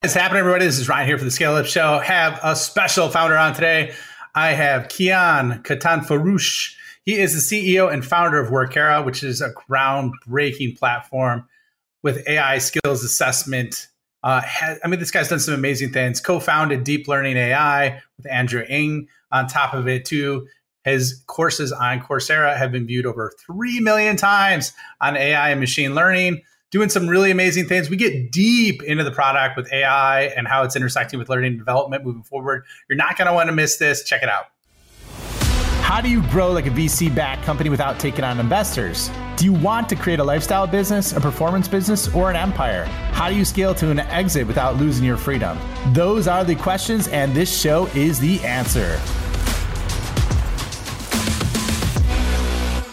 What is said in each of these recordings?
What's happening, everybody? This is Ryan here for the Scale Up Show. Have a special founder on today. I have Kian Katanforoosh. He is the CEO and founder of Workera, which is a groundbreaking platform with AI skills assessment. Uh, I mean, this guy's done some amazing things. Co-founded Deep Learning AI with Andrew Ng. On top of it, too, his courses on Coursera have been viewed over three million times on AI and machine learning doing some really amazing things. We get deep into the product with AI and how it's intersecting with learning and development moving forward. You're not going to want to miss this. Check it out. How do you grow like a VC backed company without taking on investors? Do you want to create a lifestyle business, a performance business, or an empire? How do you scale to an exit without losing your freedom? Those are the questions, and this show is the answer.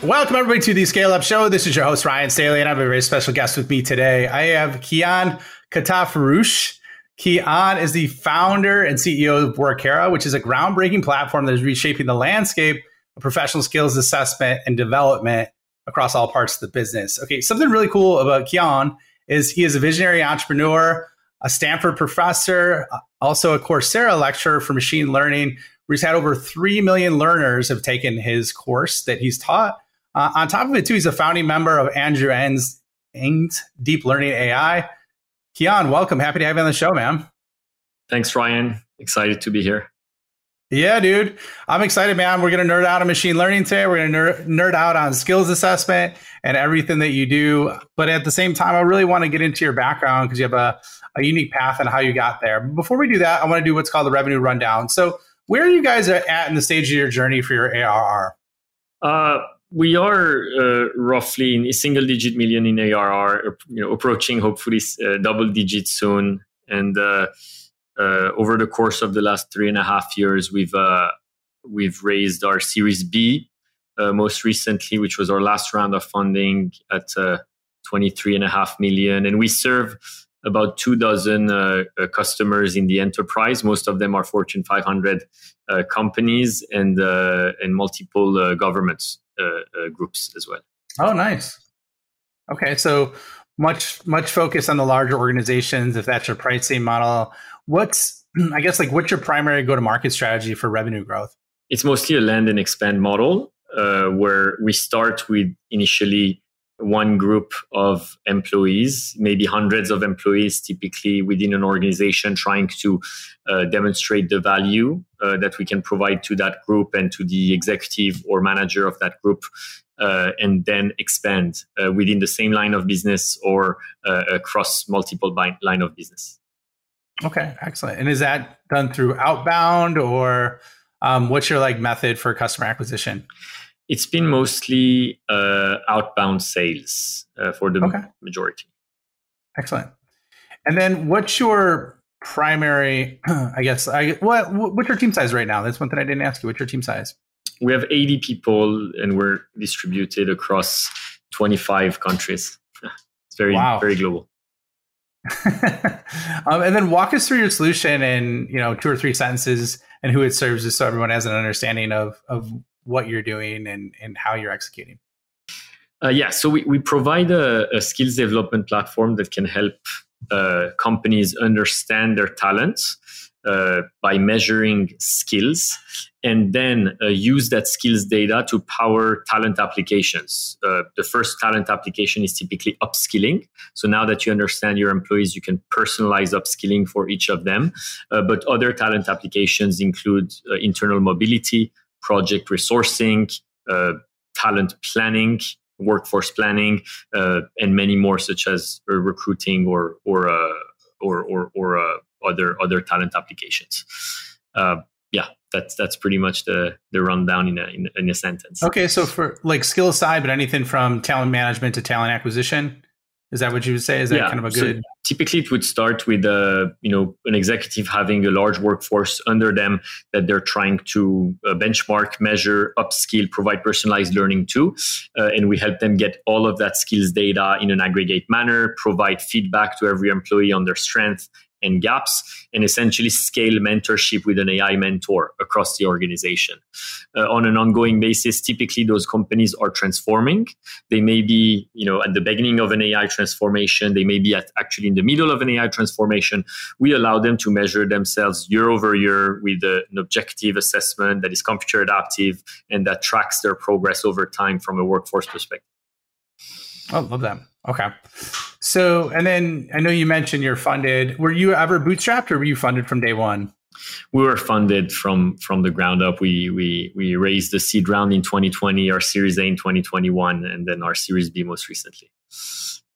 Welcome, everybody, to the Scale Up Show. This is your host, Ryan Staley, and I have a very special guest with me today. I have Kian Katanforoosh. Kian is the founder and CEO of Workera, which is a groundbreaking platform that is reshaping the landscape of professional skills assessment and development across all parts of the business. Okay, something really cool about Kian is he is a visionary entrepreneur, a Stanford professor, also a Coursera lecturer for machine learning, where he's had over 3 million learners have taken his course that he's taught uh, on top of it, too, he's a founding member of Andrew Ng's, Ng's Deep Learning AI. Kian, welcome. Happy to have you on the show, man. Thanks, Ryan. Excited to be here. Yeah, dude. I'm excited, man. We're going to nerd out on machine learning today. We're going to nerd, nerd out on skills assessment and everything that you do. But at the same time, I really want to get into your background because you have a, a unique path and how you got there. Before we do that, I want to do what's called the revenue rundown. So, where are you guys at in the stage of your journey for your ARR? Uh, we are uh, roughly in a single digit million in ARR, you know, approaching hopefully uh, double digits soon. And uh, uh, over the course of the last three and a half years, we've uh, we've raised our Series B uh, most recently, which was our last round of funding at 23 and a half million. And we serve about two dozen customers in the enterprise. Most of them are Fortune 500 companies and and multiple governments. Uh, uh, groups as well. Oh, nice. Okay, so much much focus on the larger organizations. If that's your pricing model, what's I guess like what's your primary go to market strategy for revenue growth? It's mostly a land and expand model uh, where we start with initially one group of employees, maybe hundreds of employees, typically within an organization, trying to uh, demonstrate the value uh, that we can provide to that group and to the executive or manager of that group, uh, and then expand uh, within the same line of business or uh, across multiple line of business. Okay, excellent. And is that done through outbound or um, what's your like method for customer acquisition? It's been mostly uh, outbound sales uh, for the okay. majority. Excellent. And then, what's your primary? I guess I what what's your team size right now? That's one thing I didn't ask you. What's your team size? We have 80 people, and we're distributed across 25 countries. It's very wow. very global. um, and then walk us through your solution in you know two or three sentences and who it serves, just so everyone has an understanding of of what you're doing and, and how you're executing? Uh, yeah, so we, we provide a, a, skills development platform that can help uh, companies understand their talents uh, by measuring skills and then uh, use that skills data to power talent applications. Uh, the first talent application is typically upskilling. So now that you understand your employees, you can personalize upskilling for each of them. Uh, but other talent applications include internal mobility, project resourcing, uh, talent planning, workforce planning, uh, and many more, such as uh, recruiting or or or or, or other other talent applications. Yeah, that's that's pretty much the the rundown in a in, in a sentence. Okay, so for like skill side, but anything from talent management to talent acquisition. Is that what you would say? Is that yeah. kind of a good? So typically, it would start with a uh, you know an executive having a large workforce under them that they're trying to uh, benchmark, measure, upskill, provide personalized learning to, uh, and we help them get all of that skills data in an aggregate manner, provide feedback to every employee on their strength and gaps, and essentially scale mentorship with an AI mentor across the organization. Uh, on an ongoing basis, typically those companies are transforming. They may be, you know, at the beginning of an AI transformation. They may be at actually in the middle of an AI transformation. We allow them to measure themselves year over year with a, an objective assessment that is computer adaptive and that tracks their progress over time from a workforce perspective. I oh, love that. Okay. So, and then I know you mentioned you're funded. Were you ever bootstrapped or were you funded from day one? We were funded from from the ground up. We we we raised the seed round in 2020, our Series A in 2021, and then our Series B most recently.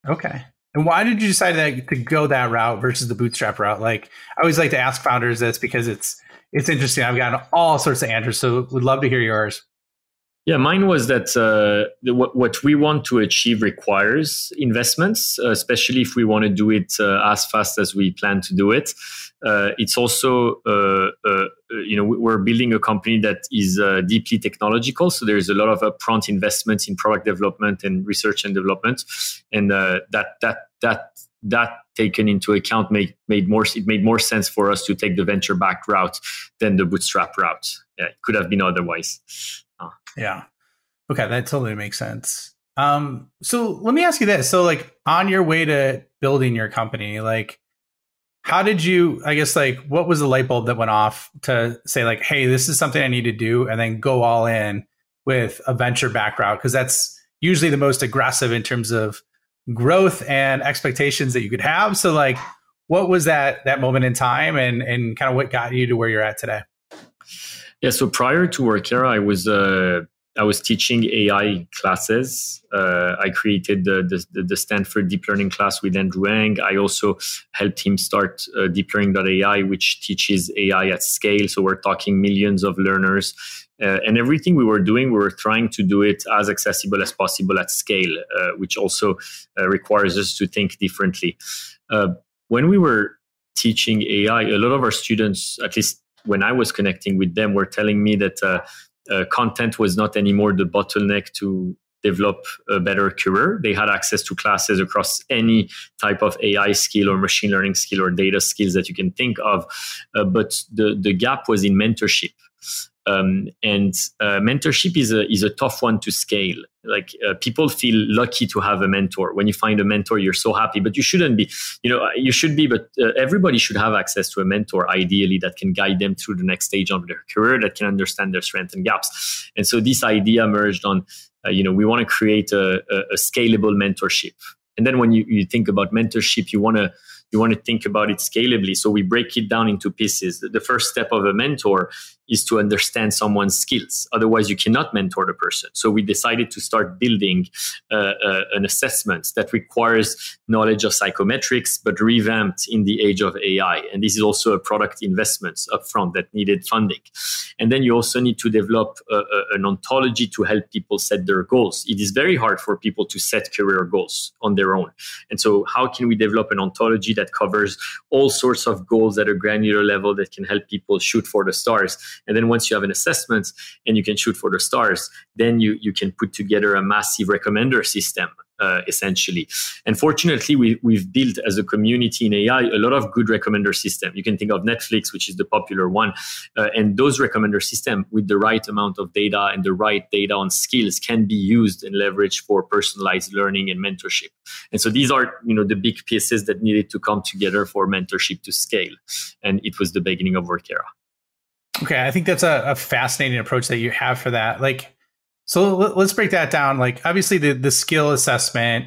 Okay. And why did you decide to, to go that route versus the bootstrap route? Like, I always like to ask founders this because it's it's interesting. I've gotten all sorts of answers, so would love to hear yours. Yeah, mine was that uh, what, what we want to achieve requires investments, uh, especially if we want to do it uh, as fast as we plan to do it. Uh, it's also, uh, uh, you know, we're building a company that is deeply technological. So there's a lot of upfront investments in product development and research and development, and that that that that taken into account made made more it made more sense for us to take the venture back route than the bootstrap route. Yeah, it could have been otherwise. Yeah. Okay, that totally makes sense. Um, so let me ask you this. So like on your way to building your company, like how did you I guess like what was the light bulb that went off to say like, hey, this is something I need to do and then go all in with a venture background? Because that's usually the most aggressive in terms of growth and expectations that you could have. So like what was that that moment in time and and kind of what got you to where you're at today? Yeah, so prior to Workera, I was uh, I was teaching AI classes. Uh, I created the, the, the, Stanford Deep Learning class with Andrew Ng. I also helped him start uh, DeepLearning.ai, which teaches AI at scale. So we're talking millions of learners. Uh, and everything we were doing, we were trying to do it as accessible as possible at scale, uh, which also uh, requires us to think differently. Uh, when we were teaching AI, a lot of our students, at least when I was connecting with them, were telling me that uh, uh, content was not anymore the bottleneck to develop a better career. They had access to classes across any type of AI skill or machine learning skill or data skills that you can think of. Uh, but the, the gap was in mentorship. Um, and uh, mentorship is a is a tough one to scale. Like uh, people feel lucky to have a mentor. When you find a mentor, you're so happy. But you shouldn't be. You know, you should be. But uh, everybody should have access to a mentor, ideally, that can guide them through the next stage of their career, that can understand their strengths and gaps. And so this idea emerged on. Uh, you know, we want to create a, a, a scalable mentorship. And then when you, you think about mentorship, you want to you want to think about it scalably. So we break it down into pieces. The first step of a mentor is to understand someone's skills. Otherwise, you cannot mentor the person. So we decided to start building uh, uh, an assessment that requires knowledge of psychometrics, but revamped in the age of AI. And this is also a product investment upfront that needed funding. And then you also need to develop a, a, an ontology to help people set their goals. It is very hard for people to set career goals on their own. And so, how can we develop an ontology that covers all sorts of goals at a granular level that can help people shoot for the stars? And then once you have an assessment and you can shoot for the stars, then you, you can put together a massive recommender system uh, essentially. And fortunately, we, we've built as a community in AI a lot of good recommender system. You can think of Netflix, which is the popular one, uh, and those recommender system with the right amount of data and the right data on skills can be used and leveraged for personalized learning and mentorship. And so these are you know the big pieces that needed to come together for mentorship to scale, and it was the beginning of Workera. Okay, I think that's a, a, fascinating approach that you have for that. Like, so let, us break that down. Like, obviously, the the skill assessment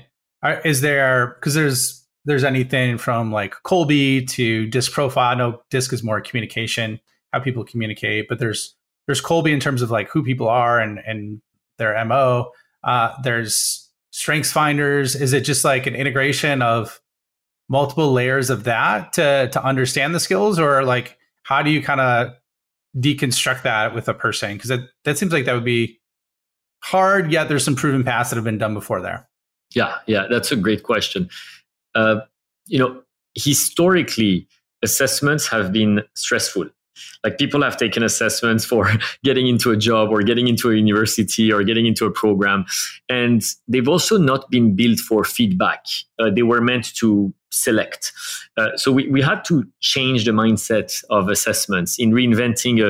is there because there's there's anything from like Kolbe to disc profile. No, disc is more communication, how people communicate, but there's there's Kolbe in terms of like who people are and and their mo. Uh, there's strengths finders. Is it just like an integration of multiple layers of that to to understand the skills, or like how do you kind of deconstruct that with a person? Because that, that seems like that would be hard, yet there's some proven paths that have been done before there. Yeah, yeah, that's a great question. Uh, you know, historically, assessments have been stressful. Like people have taken assessments for getting into a job or getting into a university or getting into a program, and they've also not been built for feedback. Uh, they were meant to select. Uh, so we, we had to change the mindset of assessments in reinventing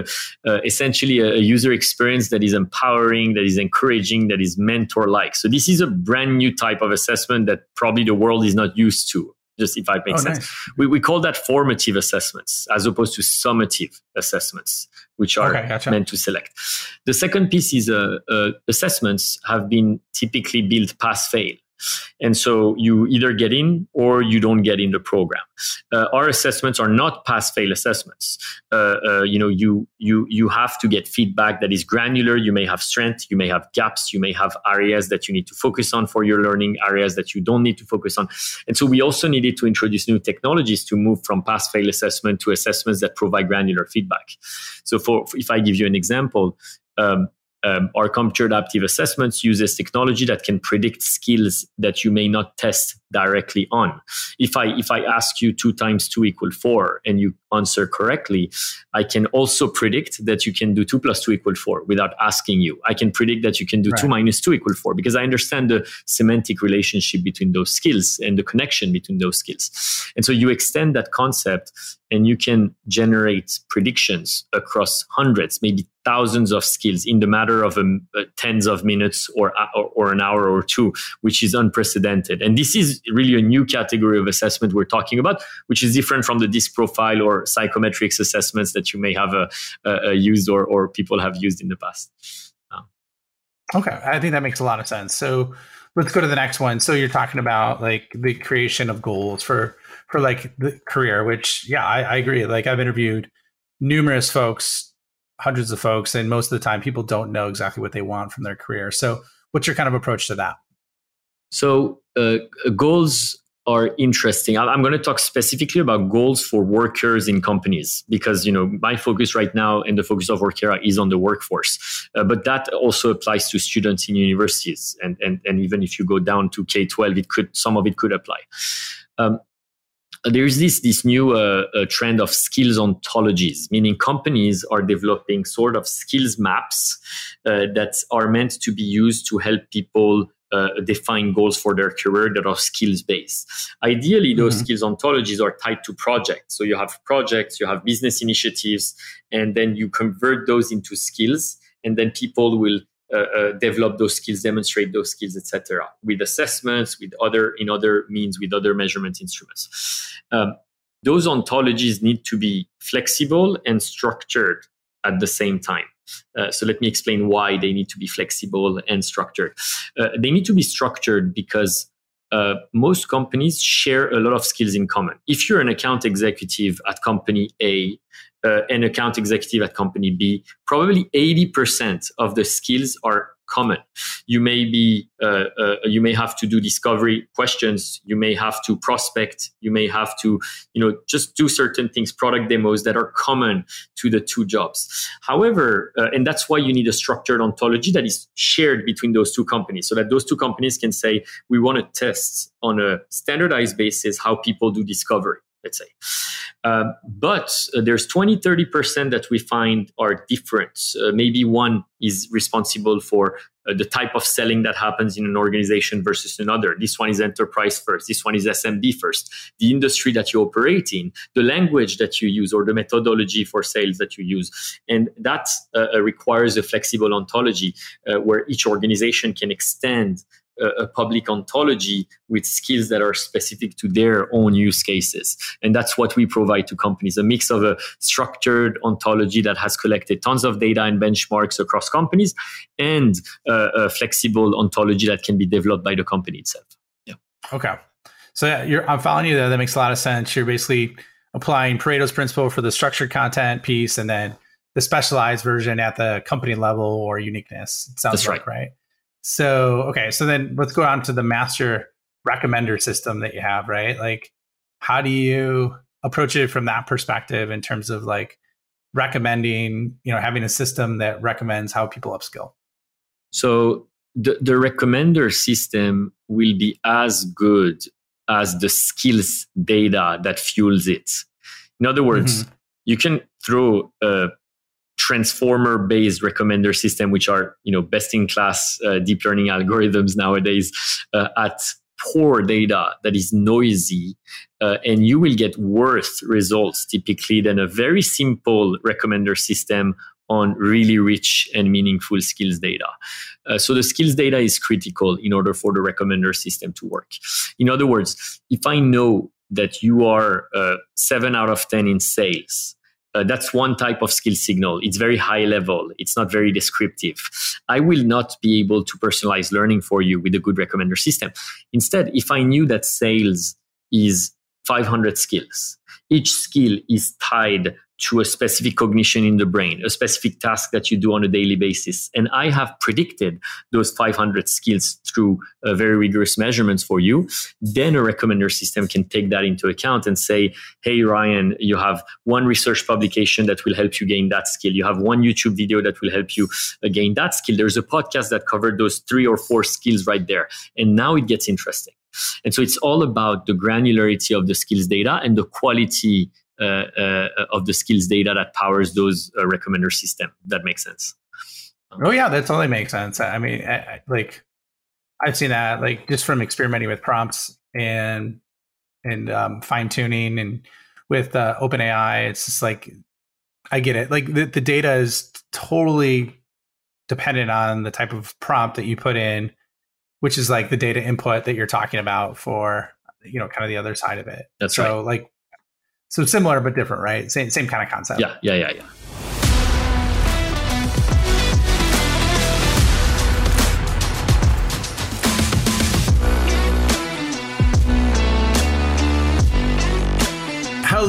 a, essentially a, user experience that is empowering, that is encouraging, that is mentor like. So this is a brand new type of assessment that probably the world is not used to just if I make oh, sense. Nice. We, we call that formative assessments as opposed to summative assessments, which are okay, gotcha. meant to select. The second piece is uh, uh, assessments have been typically built pass fail. And so you either get in or you don't get in the program. Uh, our assessments are not pass fail assessments. Uh, uh, you know, you you you have to get feedback that is granular. You may have strength, you may have gaps, you may have areas that you need to focus on for your learning, areas that you don't need to focus on. And so we also needed to introduce new technologies to move from pass fail assessment to assessments that provide granular feedback. So for if I give you an example, um, um, our computer adaptive assessments uses technology that can predict skills that you may not test directly on. If I if I ask you two times two equal four and you answer correctly, I can also predict that you can do two plus two equal four without asking you. I can predict that you can do right. two minus two equal four because I understand the semantic relationship between those skills and the connection between those skills. And so you extend that concept and you can generate predictions across hundreds, maybe thousands of skills in the matter of um, uh, tens of minutes or, uh, or, or an hour or two, which is unprecedented. And this is really a new category of assessment we're talking about, which is different from the DISC profile or psychometrics assessments that you may have uh, uh, used or, or people have used in the past. Okay, I think that makes a lot of sense. So let's go to the next one. So you're talking about like the creation of goals for for like the career, which yeah, I, I agree. Like I've interviewed numerous folks, hundreds of folks, and most of the time people don't know exactly what they want from their career. So what's your kind of approach to that? So uh, goals are interesting. I'm going to talk specifically about goals for workers in companies because you know my focus right now and the focus of Workera is on the workforce, uh, but that also applies to students in universities and and and even if you go down to K12, it could some of it could apply. Um, there's this this new uh, uh, trend of skills ontologies, meaning companies are developing sort of skills maps uh, that are meant to be used to help people uh, define goals for their career that are skills based. Ideally, those mm-hmm. skills ontologies are tied to projects. So you have projects, you have business initiatives, and then you convert those into skills, and then people will uh, uh, develop those skills, demonstrate those skills, etc. With assessments, with other in other means, with other measurement instruments. Um, those ontologies need to be flexible and structured at the same time. Uh, so let me explain why they need to be flexible and structured. Uh, they need to be structured because uh, most companies share a lot of skills in common. If you're an account executive at company A, uh, an account executive at company B, probably 80% of the skills are common. You may be, uh, uh, you may have to do discovery questions. You may have to prospect. You may have to, you know, just do certain things, product demos that are common to the two jobs. However, uh, and that's why you need a structured ontology that is shared between those two companies, so that those two companies can say, we want to test on a standardized basis how people do discovery let's say. Uh, but uh, there's 20, 30% that we find are different. Uh, maybe one is responsible for uh, the type of selling that happens in an organization versus another. This one is enterprise first. This one is SMB first. The industry that you operate in, the language that you use, or the methodology for sales that you use. And that uh, requires a flexible ontology uh, where each organization can extend a, public ontology with skills that are specific to their own use cases. And that's what we provide to companies a mix of a structured ontology that has collected tons of data and benchmarks across companies and a flexible ontology that can be developed by the company itself. Yeah. Okay. So yeah, I'm following you there. That makes a lot of sense. You're basically applying Pareto's principle for the structured content piece and then the specialized version at the company level or uniqueness. It sounds That's like, right. right? So, okay, so then let's go on to the master recommender system that you have, right? Like, how do you approach it from that perspective in terms of like recommending, you know, having a system that recommends how people upskill? So, the, the recommender system will be as good as the skills data that fuels it. In other words, mm-hmm. you can throw a transformer based recommender system which are you know best in class uh, deep learning algorithms nowadays uh, at poor data that is noisy uh, and you will get worse results typically than a very simple recommender system on really rich and meaningful skills data. Uh, so the skills data is critical in order for the recommender system to work. In other words, if I know that you are uh, seven out of 10 in sales, uh, that's one type of skill signal. It's very high level. It's not very descriptive. I will not be able to personalize learning for you with a good recommender system. Instead, if I knew that sales is 500 skills, each skill is tied to a specific cognition in the brain, a specific task that you do on a daily basis. And I have predicted those 500 skills through uh, very rigorous measurements for you. Then a recommender system can take that into account and say, hey, Ryan, you have one research publication that will help you gain that skill. You have one YouTube video that will help you uh, gain that skill. There's a podcast that covered those three or four skills right there. And now it gets interesting. And so it's all about the granularity of the skills data and the quality of the skills data that powers those uh, recommender system. That makes sense. Oh yeah, that totally makes sense. I mean, I, like I've seen that like just from experimenting with prompts and and um, fine tuning and with uh, OpenAI. It's just like I get it. Like the, the data is totally dependent on the type of prompt that you put in which is like the data input that you're talking about for you know kind of the other side of it. That's so right. like so similar but different, right? Same same kind of concept. Yeah, yeah, yeah, yeah.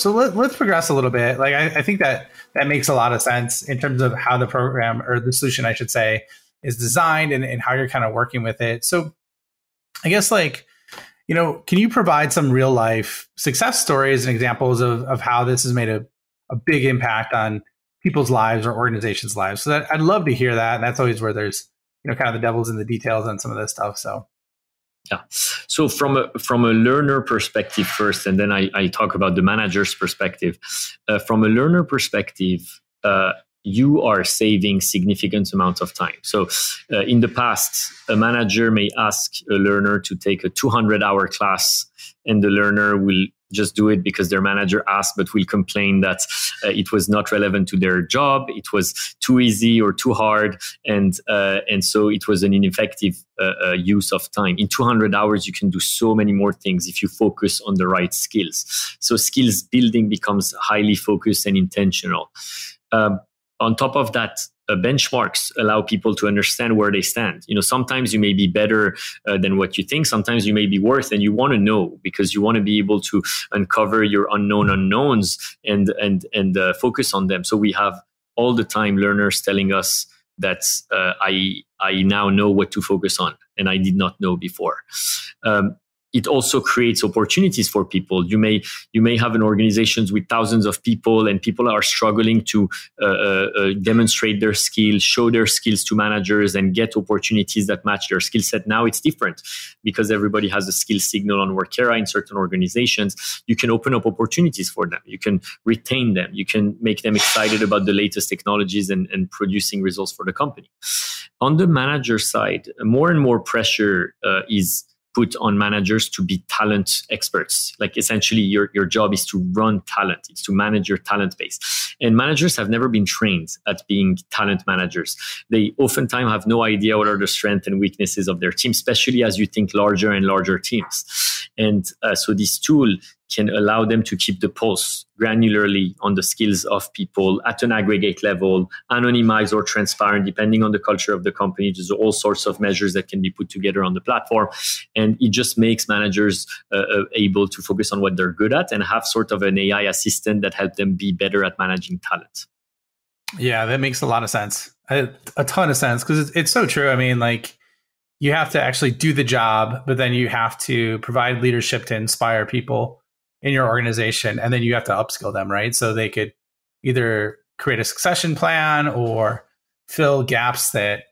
So let, us progress a little bit. Like I, I, think that that makes a lot of sense in terms of how the program or the solution, I should say, is designed and, and how you're kind of working with it. So I guess like, you know, can you provide some real life success stories and examples of, of how this has made a, a big impact on people's lives or organizations' lives? So that I'd love to hear that. And that's always where there's, you know, kind of the devil's in the details on some of this stuff. So yeah. So from a from a learner perspective first, and then I, I talk about the manager's perspective. Uh, from a learner perspective, uh, you are saving significant amounts of time. So uh, in the past, a manager may ask a learner to take a 200 hour class, and the learner will just do it because their manager asked, but will complain that uh, it was not relevant to their job, it was too easy or too hard, and uh, and so it was an ineffective uh, uh use of time. In 200 hours, you can do so many more things if you focus on the right skills. So skills building becomes highly focused and intentional. Um, on top of that, uh, benchmarks allow people to understand where they stand. You know, sometimes you may be better uh, than what you think. Sometimes you may be worse, and you want to know because you want to be able to uncover your unknown unknowns and and and uh, focus on them. So we have all the time learners telling us that uh, I I now know what to focus on, and I did not know before. Um, it also creates opportunities for people. You may you may have an organizations with thousands of people, and people are struggling to uh, uh, uh, demonstrate their skills, show their skills to managers, and get opportunities that match their skill set. Now it's different because everybody has a skill signal on Workera in certain organizations. You can open up opportunities for them. You can retain them. You can make them excited about the latest technologies and, and producing results for the company. On the manager side, more and more pressure uh, is put on managers to be talent experts. Like essentially your, your job is to run talent, it's to manage your talent base. And managers have never been trained at being talent managers. They oftentimes have no idea what are the strengths and weaknesses of their team, especially as you think larger and larger teams. And uh, so this tool can allow them to keep the pulse granularly on the skills of people at an aggregate level, anonymized or transparent, depending on the culture of the company. There's all sorts of measures that can be put together on the platform. And it just makes managers uh, uh able to focus on what they're good at and have sort of an AI assistant that helps them be better at managing talent. Yeah, that makes a lot of sense. A, a ton of sense because it's, it's so true. I mean, like you have to actually do the job, but then you have to provide leadership to inspire people in your organization, and then you have to upskill them, right? So they could either create a succession plan or fill gaps that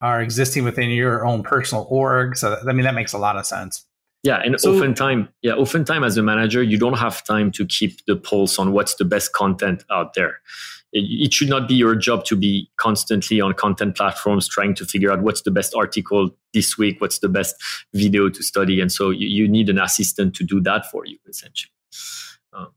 are existing within your own personal org. So I mean, that makes a lot of sense. Yeah, and so, oftentimes, yeah, oftentimes as a manager, you don't have time to keep the pulse on what's the best content out there. It, should not be your job to be constantly on content platforms trying to figure out what's the best article this week, what's the best video to study, and so you, you need an assistant to do that for you, essentially. Um,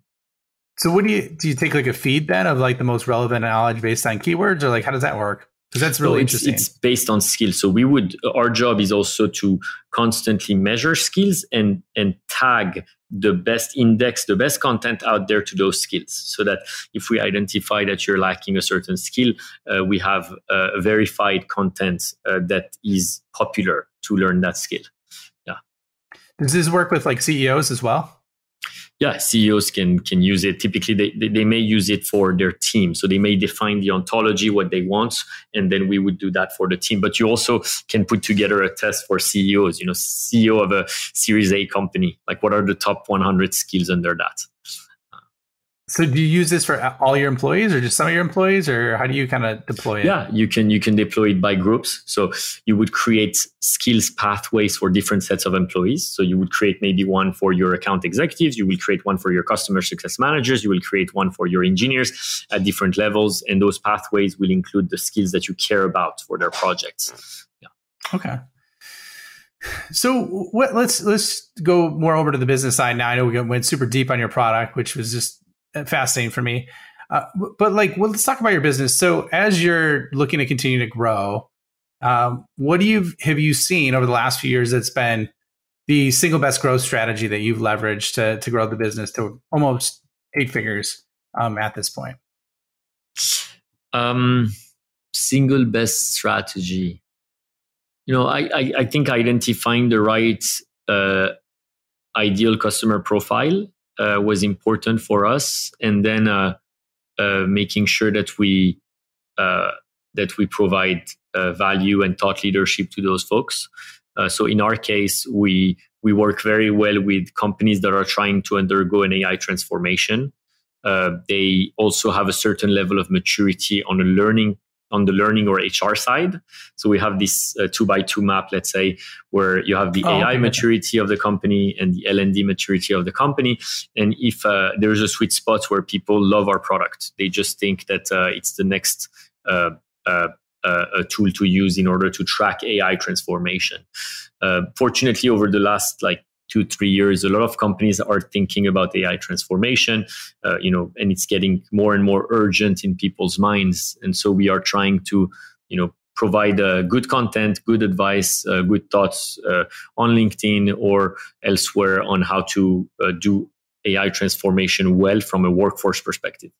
so, what do you do? You take like a feed then of like the most relevant knowledge based on keywords, or like how does that work? Because that's really it's, interesting. It's based on skills. So we would our job is also to constantly measure skills and and tag the best index, the best content out there to those skills, so that if we identify that you're lacking a certain skill, uh, we have uh, verified content uh, that is popular to learn that skill. Yeah. Does this work with like CEOs as well? Yeah, CEOs can can use it. Typically, they, they, they may use it for their team. So they may define the ontology, what they want, and then we would do that for the team. But you also can put together a test for CEOs. You know, CEO of a Series A company, like what are the top 100 skills under that? So do you use this for all your employees or just some of your employees or how do you kind of deploy it? Yeah, you can you can deploy it by groups. So you would create skills pathways for different sets of employees. So you would create maybe one for your account executives, you will create one for your customer success managers, you will create one for your engineers at different levels and those pathways will include the skills that you care about for their projects. Yeah. Okay. So what, let's let's go more over to the business side now. I know we went super deep on your product, which was just fascinating for me. Uh, but like, well, let's talk about your business. So, as you're looking to continue to grow, um, what do you have you seen over the last few years that's been the single best growth strategy that you've leveraged to to grow the business to almost eight figures um, at this point? Um, single best strategy. You know, I, I, I think identifying the right uh, ideal customer profile was important for us, and then uh, uh, making sure that we that we provide value and thought leadership to those folks. so in our case, we we work very well with companies that are trying to undergo an AI transformation. Uh, they also have a certain level of maturity on a learning on the learning or HR side. So we have this uh, two by two map, let's say, where you have the oh, AI okay. maturity of the company and the L&D maturity of the company. And if uh, there's a sweet spot where people love our product, they just think that uh, it's the next uh, uh, uh, a tool to use in order to track AI transformation. fortunately, over the last like two three years a lot of companies are thinking about ai transformation uh, you know and it's getting more and more urgent in people's minds and so we are trying to you know provide uh, good content good advice uh, good thoughts uh, on linkedin or elsewhere on how to uh, do ai transformation well from a workforce perspective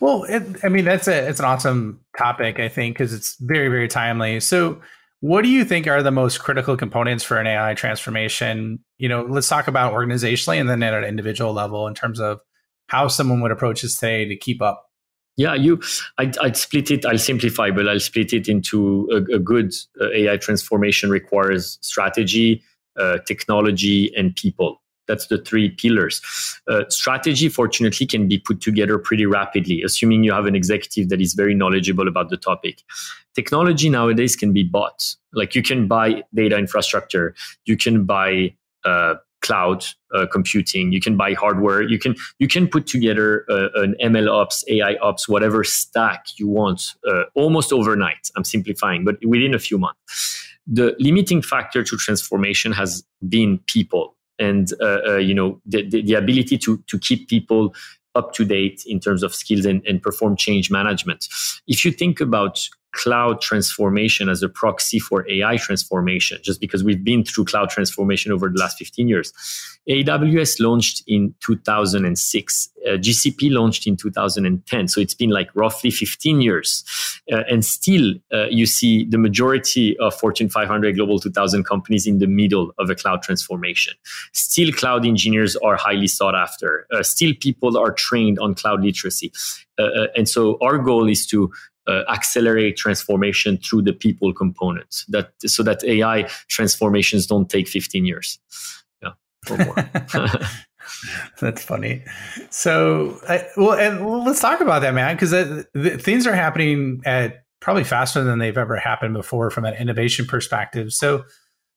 well, it, I mean that's a it's an awesome topic I think because it's very very timely. So what do you think are the most critical components for an AI transformation? You know, let's talk about organizationally and then at an individual level in terms of how someone would approach this today to keep up. Yeah, you. I'd, I'd split it. I'll simplify, but I'll split it into a, a good uh, AI transformation requires strategy, uh, technology, and people. That's the three pillars. Uh, strategy, fortunately, can be put together pretty rapidly, assuming you have an executive that is very knowledgeable about the topic. Technology nowadays can be bought. Like you can buy data infrastructure, you can buy uh, cloud uh, computing, you can buy hardware, you can you can put together uh, an ML ops, AI ops, whatever stack you want, uh, almost overnight. I'm simplifying, but within a few months. The limiting factor to transformation has been people and uh, uh, you know the, the, the, ability to to keep people up to date in terms of skills and, and perform change management. If you think about cloud transformation as a proxy for AI transformation, just because we've been through cloud transformation over the last 15 years. AWS launched in 2006, uh, GCP launched in 2010. So it's been like roughly 15 years. Uh, and still, uh, you see the majority of Fortune 500 Global 2000 companies in the middle of a cloud transformation. Still, cloud engineers are highly sought after. Uh, still, people are trained on cloud literacy. Uh, uh, and so our goal is to uh, accelerate transformation through the people component that so that AI transformations don't take 15 years. Yeah. That's funny. So, I, well, and let's talk about that, man, because things are happening at probably faster than they've ever happened before from an innovation perspective. So,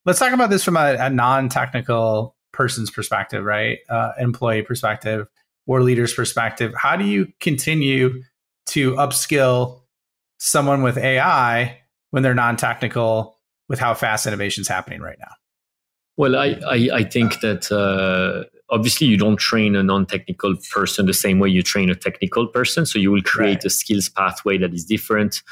let's talk about this from a, a non-technical person's perspective, right? Uh, employee perspective or leader's perspective. How do you continue to upskill someone with AI when they're non-technical with how fast innovation is happening right now? Well, I, I, I think that uh, obviously you don't train a non-technical person the same way you train a technical person. So you will create right. a skills pathway that is different.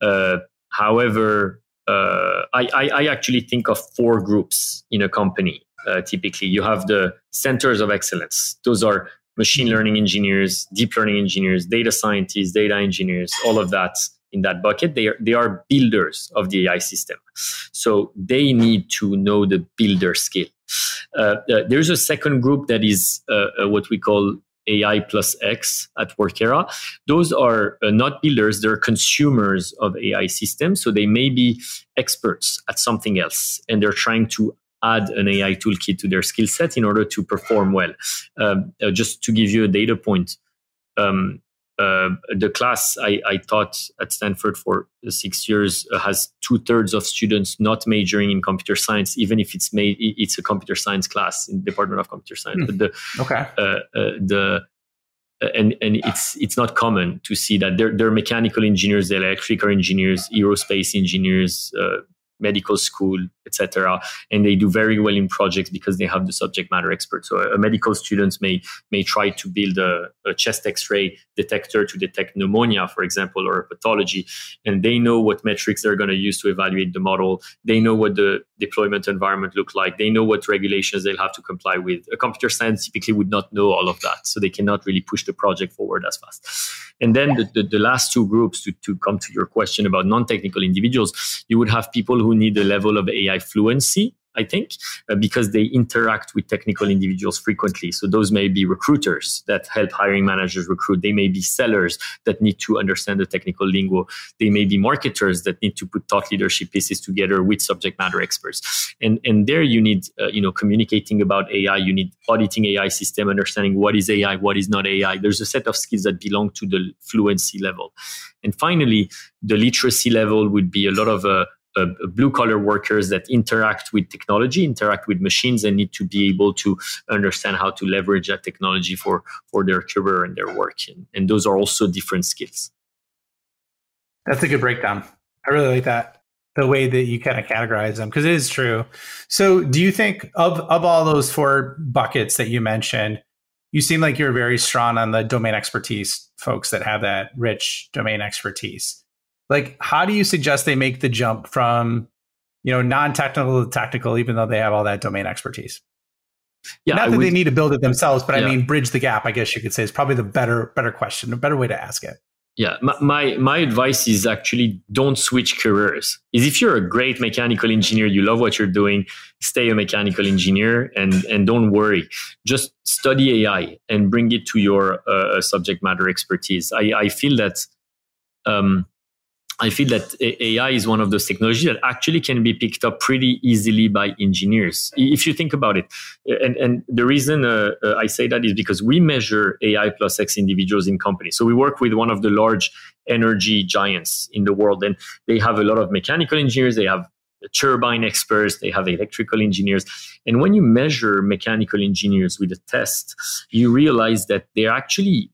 Uh, however, uh, I, I, I, actually think of four groups in a company. Uh, typically, you have the centers of excellence. Those are machine learning engineers, deep learning engineers, data scientists, data engineers, all of that in that bucket. They are, they are builders of the AI system. So they need to know the builder skill. Uh, uh, there's a second group that is uh, uh what we call AI plus X at Workera. Those are uh, not builders, they're consumers of AI systems. So they may be experts at something else and they're trying to add an AI toolkit to their skill set in order to perform well. Um, uh, just to give you a data point, um, uh, the class I, I, taught at Stanford for six years uh, has two thirds of students not majoring in computer science, even if it's made it's a computer science class in the Department of Computer Science. Hmm. But the okay uh, uh the uh, and and it's it's not common to see that they're, they're mechanical engineers, they're electrical engineers, aerospace engineers, medical school, etc. And they do very well in projects because they have the subject matter expert. So a, medical student may may try to build a, a, chest X-ray detector to detect pneumonia, for example, or a pathology, and they know what metrics they're going to use to evaluate the model. They know what the deployment environment look like. They know what regulations they'll have to comply with. A computer science typically would not know all of that, so they cannot really push the project forward as fast. And then the, the, the last two groups, to, to come to your question about non-technical individuals, you would have people who need a level of AI fluency I think, uh, because they interact with technical individuals frequently. So those may be recruiters that help hiring managers recruit. They may be sellers that need to understand the technical lingo. They may be marketers that need to put thought leadership pieces together with subject matter experts. And and there you need uh, you know communicating about AI. You need auditing AI system, understanding what is AI, what is not AI. There's a set of skills that belong to the fluency level. And finally, the literacy level would be a lot of uh, uh, blue collar workers that interact with technology, interact with machines, and need to be able to understand how to leverage that technology for for their career and their work. And, and those are also different skills. That's a good breakdown. I really like that the way that you kind of categorize them because it is true. So, do you think of of all those four buckets that you mentioned? You seem like you're very strong on the domain expertise folks that have that rich domain expertise like how do you suggest they make the jump from you know non-technical to technical even though they have all that domain expertise? Yeah not I that would, they need to build it themselves but yeah. i mean bridge the gap i guess you could say is probably the better better question a better way to ask it. Yeah my, my, my advice is actually don't switch careers. Is if you're a great mechanical engineer you love what you're doing stay a mechanical engineer and and don't worry. Just study ai and bring it to your uh, subject matter expertise. I i feel that um, I feel that AI is one of those technologies that actually can be picked up pretty easily by engineers. If you think about it, and, and the reason uh, uh, I say that is because we measure AI plus X individuals in companies. So we work with one of the large energy giants in the world, and they have a lot of mechanical engineers. They have turbine experts, they have electrical engineers. And when you measure mechanical engineers with a test, you realize that they're actually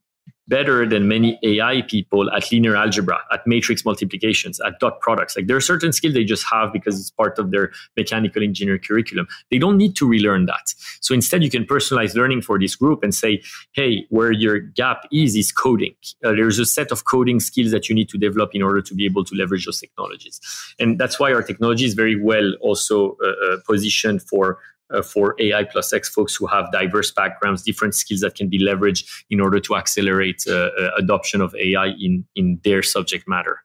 better than many AI people at linear algebra, at matrix multiplications, at dot products. Like there are certain skills they just have because it's part of their mechanical engineer curriculum. They don't need to relearn that. So instead, you can personalize learning for this group and say, hey, where your gap is, is coding. Uh, there's a set of coding skills that you need to develop in order to be able to leverage those technologies. And that's why our technology is very well also uh, uh positioned for uh, for AI plus X folks who have diverse backgrounds, different skills that can be leveraged in order to accelerate uh, uh adoption of AI in in their subject matter.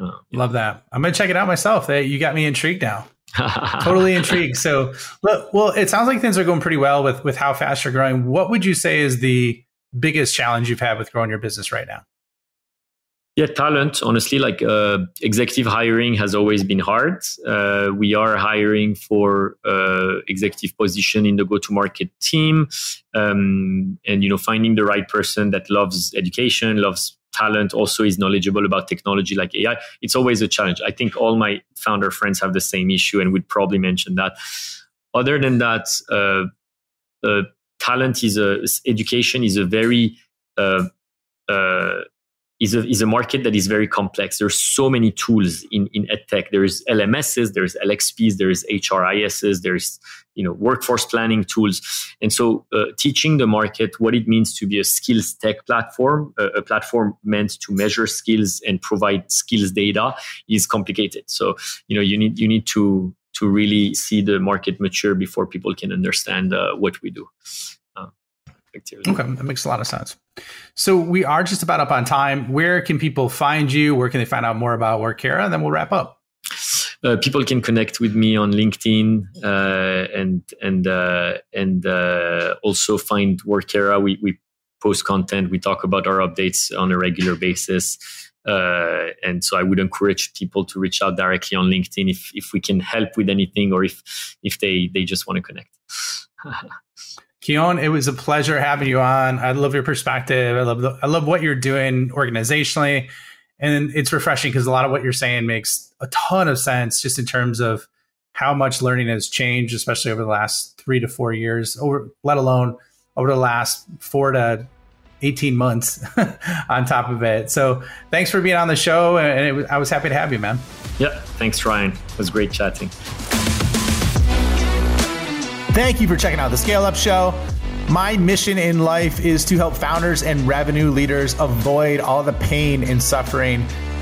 Uh, yeah. Love that. I'm gonna check it out myself. You got me intrigued now. totally intrigued. So, look, well, it sounds like things are going pretty well with with how fast you're growing. What would you say is the biggest challenge you've had with growing your business right now? Yeah talent honestly like uh, executive hiring has always been hard. Uh, we are hiring for uh, executive position in the go to market team um, and you know finding the right person that loves education loves talent also is knowledgeable about technology like ai it's always a challenge. I think all my founder friends have the same issue and would probably mention that. Other than that uh, uh, talent is a education is a very uh, is a, is a market that is very complex. There's so many tools in, in edtech. There's LMSs, there's LXPs, there's HRISs, there's you know workforce planning tools. And so uh, teaching the market what it means to be a skills tech platform, uh, a platform meant to measure skills and provide skills data is complicated. So you know you need you need to to really see the market mature before people can understand uh, what we do activity. Okay, that makes a lot of sense. So we are just about up on time. Where can people find you? Where can they find out more about Workera? And then we'll wrap up. Uh, people can connect with me on LinkedIn uh, and and uh, and uh, also find Workera. We we post content. We talk about our updates on a regular basis. Uh, and so I would encourage people to reach out directly on LinkedIn if if we can help with anything or if if they they just want to connect. Kian, it was a pleasure having you on. I love your perspective. I love the, I love what you're doing organizationally, and it's refreshing because a lot of what you're saying makes a ton of sense, just in terms of how much learning has changed, especially over the last three to four years, over let alone over the last four to 18 months on top of it. So thanks for being on the show. And I was happy to have you, man. Yeah. Thanks, Ryan. It was great chatting. Thank you for checking out the Scale Up Show. My mission in life is to help founders and revenue leaders avoid all the pain and suffering